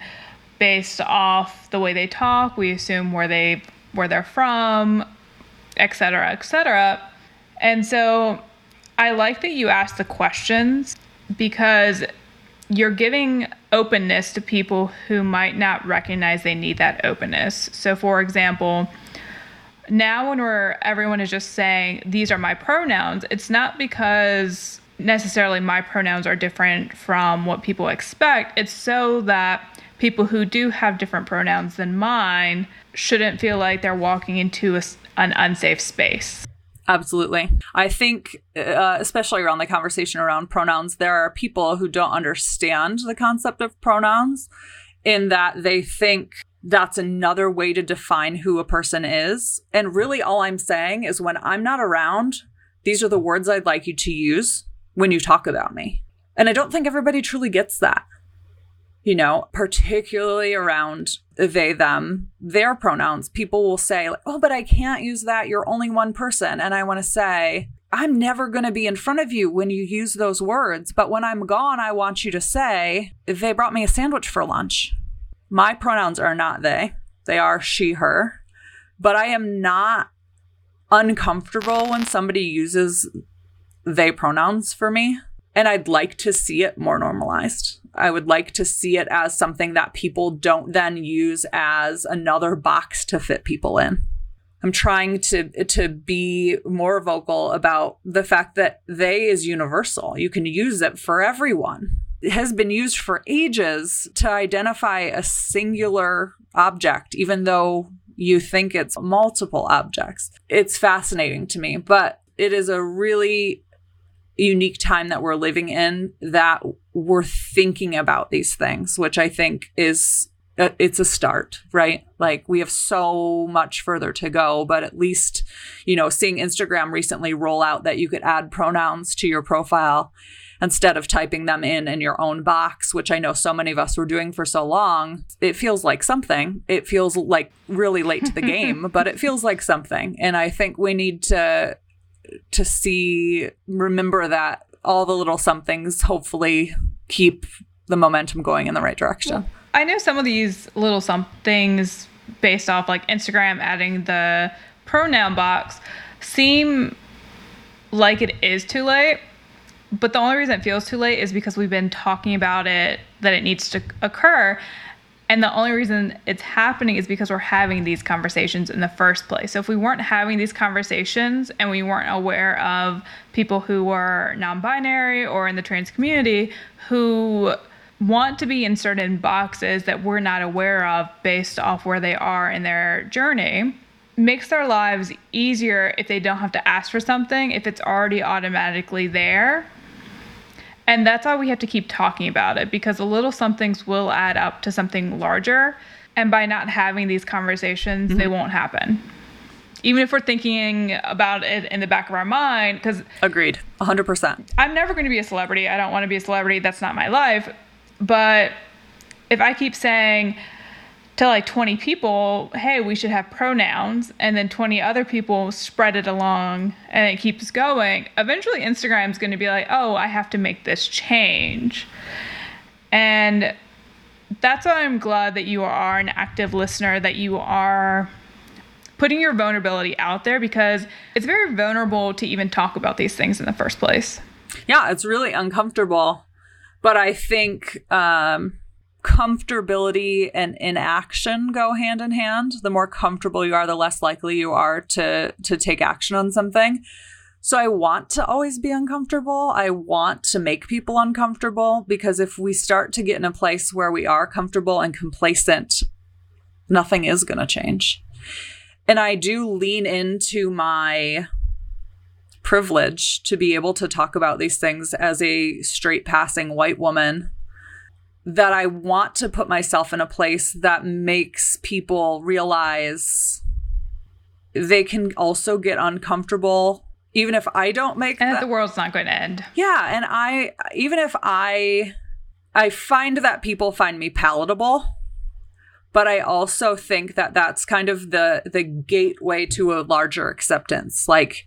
Speaker 2: Based off the way they talk, we assume where they where they're from, etc., etc. And so I like that you asked the questions because you're giving openness to people who might not recognize they need that openness. So, for example, now when we're everyone is just saying these are my pronouns, it's not because necessarily my pronouns are different from what people expect. It's so that people who do have different pronouns than mine shouldn't feel like they're walking into a, an unsafe space.
Speaker 1: Absolutely. I think, uh, especially around the conversation around pronouns, there are people who don't understand the concept of pronouns in that they think that's another way to define who a person is. And really, all I'm saying is when I'm not around, these are the words I'd like you to use when you talk about me. And I don't think everybody truly gets that you know, particularly around they, them, their pronouns, people will say, like, oh, but I can't use that. You're only one person. And I want to say, I'm never going to be in front of you when you use those words. But when I'm gone, I want you to say, they brought me a sandwich for lunch. My pronouns are not they, they are she, her. But I am not uncomfortable when somebody uses they pronouns for me. And I'd like to see it more normalized. I would like to see it as something that people don't then use as another box to fit people in. I'm trying to to be more vocal about the fact that they is universal. You can use it for everyone. Has been used for ages to identify a singular object, even though you think it's multiple objects. It's fascinating to me, but it is a really unique time that we're living in that we're thinking about these things, which I think is uh, it's a start, right? Like we have so much further to go, but at least, you know, seeing Instagram recently roll out that you could add pronouns to your profile instead of typing them in in your own box, which I know so many of us were doing for so long, it feels like something. It feels like really late to the game, but it feels like something. And I think we need to to see remember that all the little somethings hopefully keep the momentum going in the right direction.
Speaker 2: I know some of these little somethings based off like Instagram adding the pronoun box seem like it is too late. But the only reason it feels too late is because we've been talking about it that it needs to occur. And the only reason it's happening is because we're having these conversations in the first place. So if we weren't having these conversations and we weren't aware of people who were non binary or in the trans community who want to be inserted in boxes that we're not aware of based off where they are in their journey, makes their lives easier if they don't have to ask for something, if it's already automatically there and that's why we have to keep talking about it because the little somethings will add up to something larger. And by not having these conversations, mm-hmm. they won't happen. even if we're thinking about it in the back of our mind, because
Speaker 1: agreed, 100%.
Speaker 2: I'm never going to be a celebrity. I don't want to be a celebrity. That's not my life. But if I keep saying, to like 20 people, hey, we should have pronouns, and then 20 other people spread it along and it keeps going, eventually Instagram's going to be like, oh, I have to make this change. And that's why I'm glad that you are an active listener, that you are putting your vulnerability out there because it's very vulnerable to even talk about these things in the first place.
Speaker 1: Yeah, it's really uncomfortable. But I think um, comfortability and inaction go hand in hand. The more comfortable you are, the less likely you are to to take action on something. So I want to always be uncomfortable. I want to make people uncomfortable because if we start to get in a place where we are comfortable and complacent, nothing is going to change. And I do lean into my privilege to be able to talk about these things as a straight passing white woman that I want to put myself in a place that makes people realize they can also get uncomfortable even if I don't make
Speaker 2: and that, the world's not going to end.
Speaker 1: Yeah, and I even if I I find that people find me palatable, but I also think that that's kind of the the gateway to a larger acceptance. Like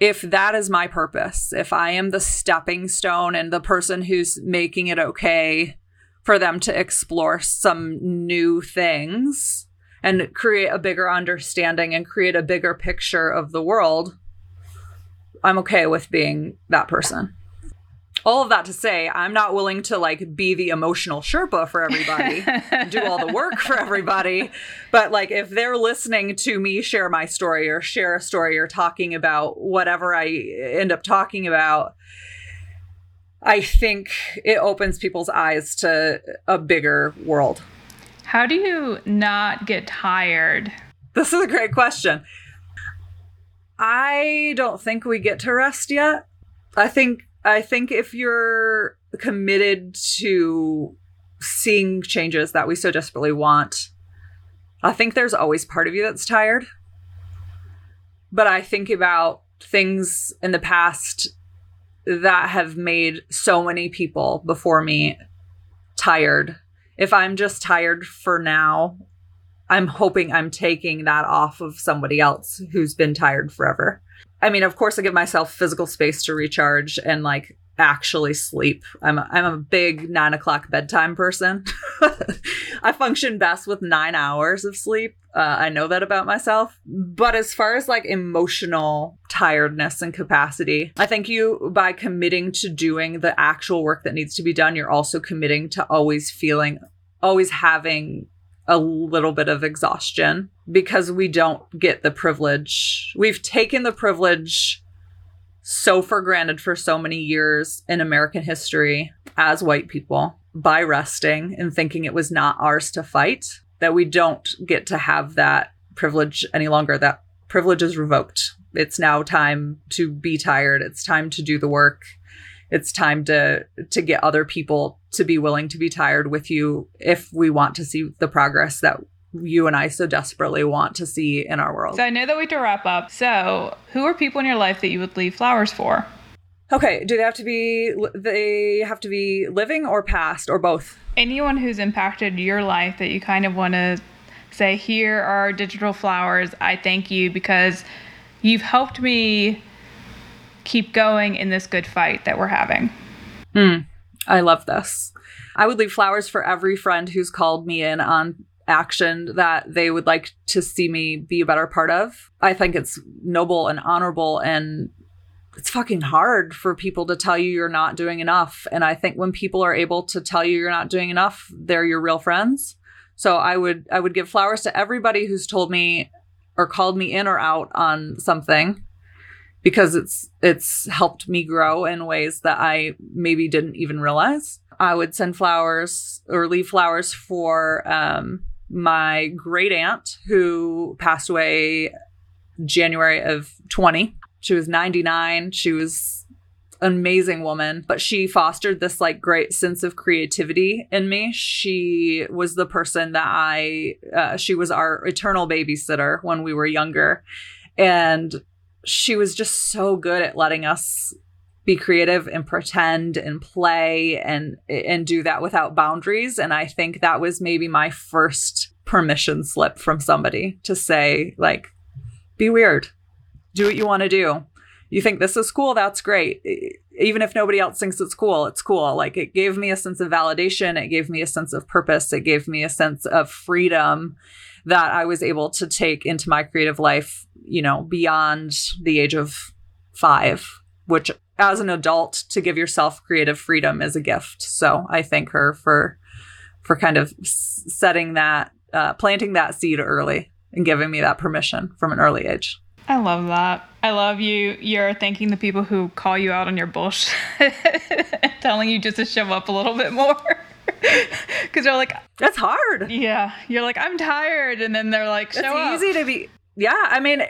Speaker 1: if that is my purpose, if I am the stepping stone and the person who's making it okay for them to explore some new things and create a bigger understanding and create a bigger picture of the world, I'm okay with being that person. All of that to say, I'm not willing to like be the emotional Sherpa for everybody, do all the work for everybody. But like, if they're listening to me share my story or share a story or talking about whatever I end up talking about, I think it opens people's eyes to a bigger world.
Speaker 2: How do you not get tired?
Speaker 1: This is a great question. I don't think we get to rest yet. I think I think if you're committed to seeing changes that we so desperately want, I think there's always part of you that's tired. But I think about things in the past that have made so many people before me tired. If I'm just tired for now, I'm hoping I'm taking that off of somebody else who's been tired forever. I mean, of course, I give myself physical space to recharge and like actually sleep. I'm a, I'm a big nine o'clock bedtime person. I function best with nine hours of sleep. Uh, I know that about myself. But as far as like emotional tiredness and capacity, I think you, by committing to doing the actual work that needs to be done, you're also committing to always feeling, always having a little bit of exhaustion because we don't get the privilege. We've taken the privilege so for granted for so many years in American history as white people by resting and thinking it was not ours to fight that we don't get to have that privilege any longer. That privilege is revoked. It's now time to be tired. It's time to do the work. It's time to to get other people to be willing to be tired with you if we want to see the progress that you and I so desperately want to see in our world.
Speaker 2: So I know that we have to wrap up. So, who are people in your life that you would leave flowers for?
Speaker 1: Okay, do they have to be they have to be living or past or both?
Speaker 2: Anyone who's impacted your life that you kind of want to say here are digital flowers. I thank you because you've helped me keep going in this good fight that we're having.
Speaker 1: Hmm. I love this. I would leave flowers for every friend who's called me in on action that they would like to see me be a better part of. I think it's noble and honorable and it's fucking hard for people to tell you you're not doing enough. And I think when people are able to tell you you're not doing enough, they're your real friends. So I would I would give flowers to everybody who's told me or called me in or out on something because it's it's helped me grow in ways that I maybe didn't even realize. I would send flowers or leave flowers for um, my great aunt who passed away January of 20 she was 99. She was an amazing woman, but she fostered this like great sense of creativity in me. She was the person that I, uh, she was our eternal babysitter when we were younger. And she was just so good at letting us be creative and pretend and play and and do that without boundaries. And i think that was maybe my first permission slip from somebody to say like be weird. Do what you want to do. You think this is cool? That's great. Even if nobody else thinks it's cool it's cool. Like it gave me a sense of validation. It gave me a sense of purpose. It gave me a sense of freedom that i was able to take into my creative life you know beyond the age of 5 which as an adult to give yourself creative freedom is a gift. So I thank her for for kind of setting that uh, planting that seed early and giving me that permission from an early age.
Speaker 2: I love that. I love you. You're thanking the people who call you out on your bullshit, telling you just to show up a little bit more. Because they're like,
Speaker 1: that's hard.
Speaker 2: Yeah, you're like, I'm tired, and then they're like, show up.
Speaker 1: it's
Speaker 2: up.
Speaker 1: easy to be. Yeah, I mean,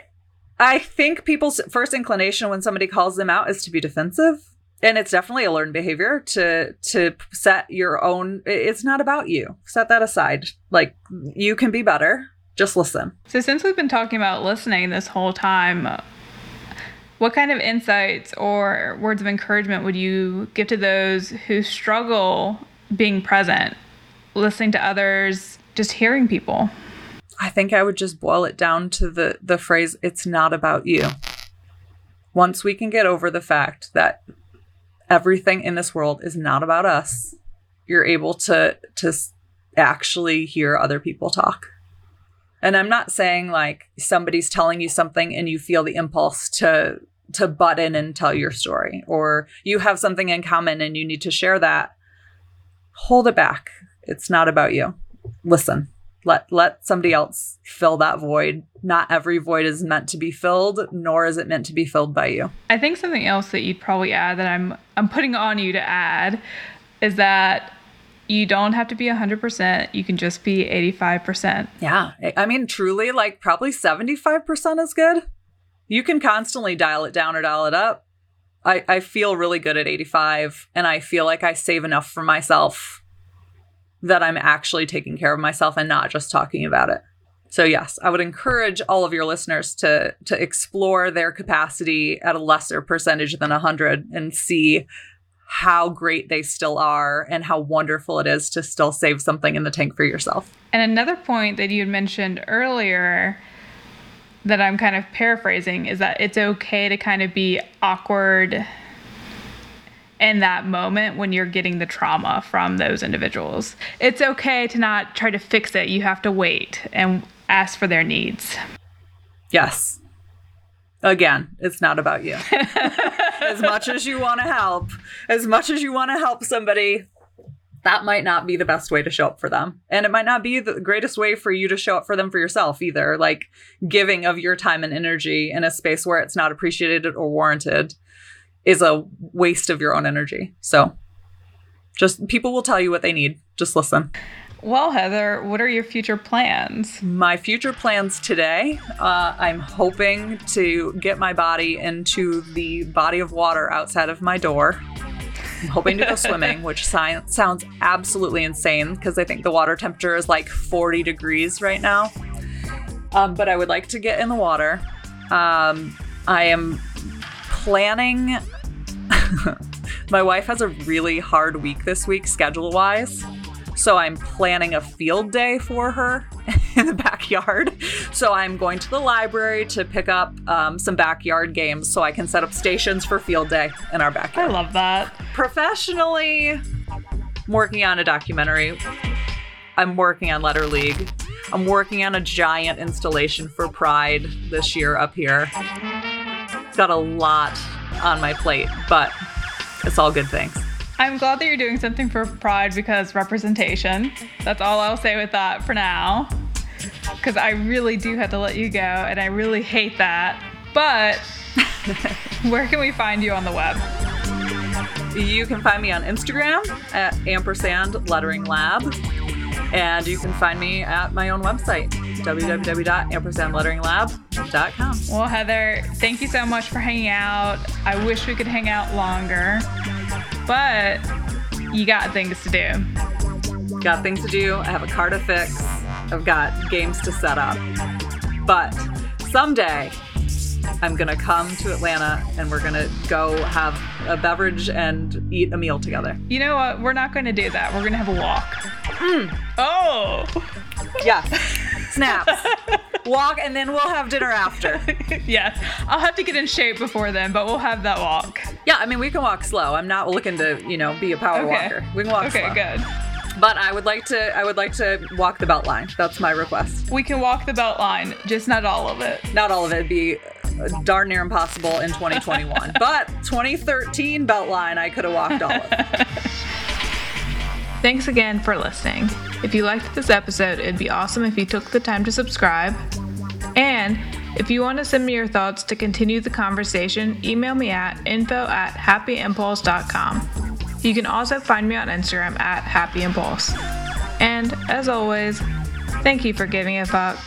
Speaker 1: I think people's first inclination when somebody calls them out is to be defensive. And it's definitely a learned behavior to to set your own it's not about you. Set that aside. Like you can be better. Just listen.
Speaker 2: So since we've been talking about listening this whole time, what kind of insights or words of encouragement would you give to those who struggle being present, listening to others, just hearing people?
Speaker 1: I think I would just boil it down to the the phrase it's not about you. Once we can get over the fact that everything in this world is not about us, you're able to to actually hear other people talk. And I'm not saying like somebody's telling you something and you feel the impulse to to butt in and tell your story or you have something in common and you need to share that. Hold it back. It's not about you. Listen let let somebody else fill that void. Not every void is meant to be filled nor is it meant to be filled by you.
Speaker 2: I think something else that you'd probably add that i'm i'm putting on you to add is that you don't have to be 100% you can just be 85%
Speaker 1: yeah. I mean truly like probably 75% is good. You can constantly dial it down or dial it up. I, I feel really good at 85 and i feel like i save enough for myself that I'm actually taking care of myself and not just talking about it. So yes, I would encourage all of your listeners to to explore their capacity at a lesser percentage than 100 and see how great they still are and how wonderful it is to still save something in the tank for yourself.
Speaker 2: And another point that you had mentioned earlier that I'm kind of paraphrasing is that it's okay to kind of be awkward in that moment when you're getting the trauma from those individuals. It's okay to not try to fix it. You have to wait and ask for their needs.
Speaker 1: Yes. Again, it's not about you. as much as you want to help, as much as you want to help somebody, that might not be the best way to show up for them. And it might not be the greatest way for you to show up for them for yourself either. Like giving of your time and energy in a space where it's not appreciated or warranted is a waste of your own energy. So just people will tell you what they need. Just listen.
Speaker 2: Well, Heather, what are your future plans?
Speaker 1: My future plans today, uh, I'm hoping to get my body into the body of water outside of my door. I'm hoping to go swimming, which si- sounds absolutely insane because I think the water temperature is like 40 degrees right now. Um, but I would like to get in the water. Um, I am planning my wife has a really hard week this week, schedule wise. So I'm planning a field day for her in the backyard. So I'm going to the library to pick up um, some backyard games so I can set up stations for field day in our backyard.
Speaker 2: I love that.
Speaker 1: Professionally, I'm working on a documentary. I'm working on Lettering League. I'm working on a giant installation for Pride this year up here. It's Got a lot on my plate, but it's all good things.
Speaker 2: I'm glad that you're doing something for Pride because representation. That's all I'll say with that for now. Because I really do have to let you go, and I really hate that. But where can we find you on the web?
Speaker 1: You can find me on Instagram at ampersand lettering lab. And you can find me at my own website, www.ampersandletteringlab.com.
Speaker 2: Well, Heather, thank you so much for hanging out. I wish we could hang out longer, but you got things to do.
Speaker 1: Got things to do. I have a car to fix. I've got games to set up. But someday, I'm gonna come to Atlanta and we're gonna go have a beverage and eat a meal together.
Speaker 2: You know what? We're not going to do that. We're going to have a walk.
Speaker 1: Mm.
Speaker 2: Oh,
Speaker 1: Yeah. Snaps. Walk and then we'll have dinner after.
Speaker 2: yes. I'll have to get in shape before then, but we'll have that walk.
Speaker 1: Yeah, I mean we can walk slow. I'm not looking to, you know, be a power
Speaker 2: Okay.
Speaker 1: walker. We can walk
Speaker 2: Okay,
Speaker 1: slow.
Speaker 2: good.
Speaker 1: But I would like to I would like to walk the belt line. That's my request.
Speaker 2: We can walk the belt line, just not all of it.
Speaker 1: Not all of it would be darn near impossible in 2021. but 2013 belt line I could have walked all of.
Speaker 2: Thanks again for listening. If you liked this episode, it'd be awesome if you took the time to subscribe. And if you want to send me your thoughts to continue the conversation, email me at info at happyimpulse.com. You can also find me on Instagram at happyimpulse. And as always, thank you for giving a fuck.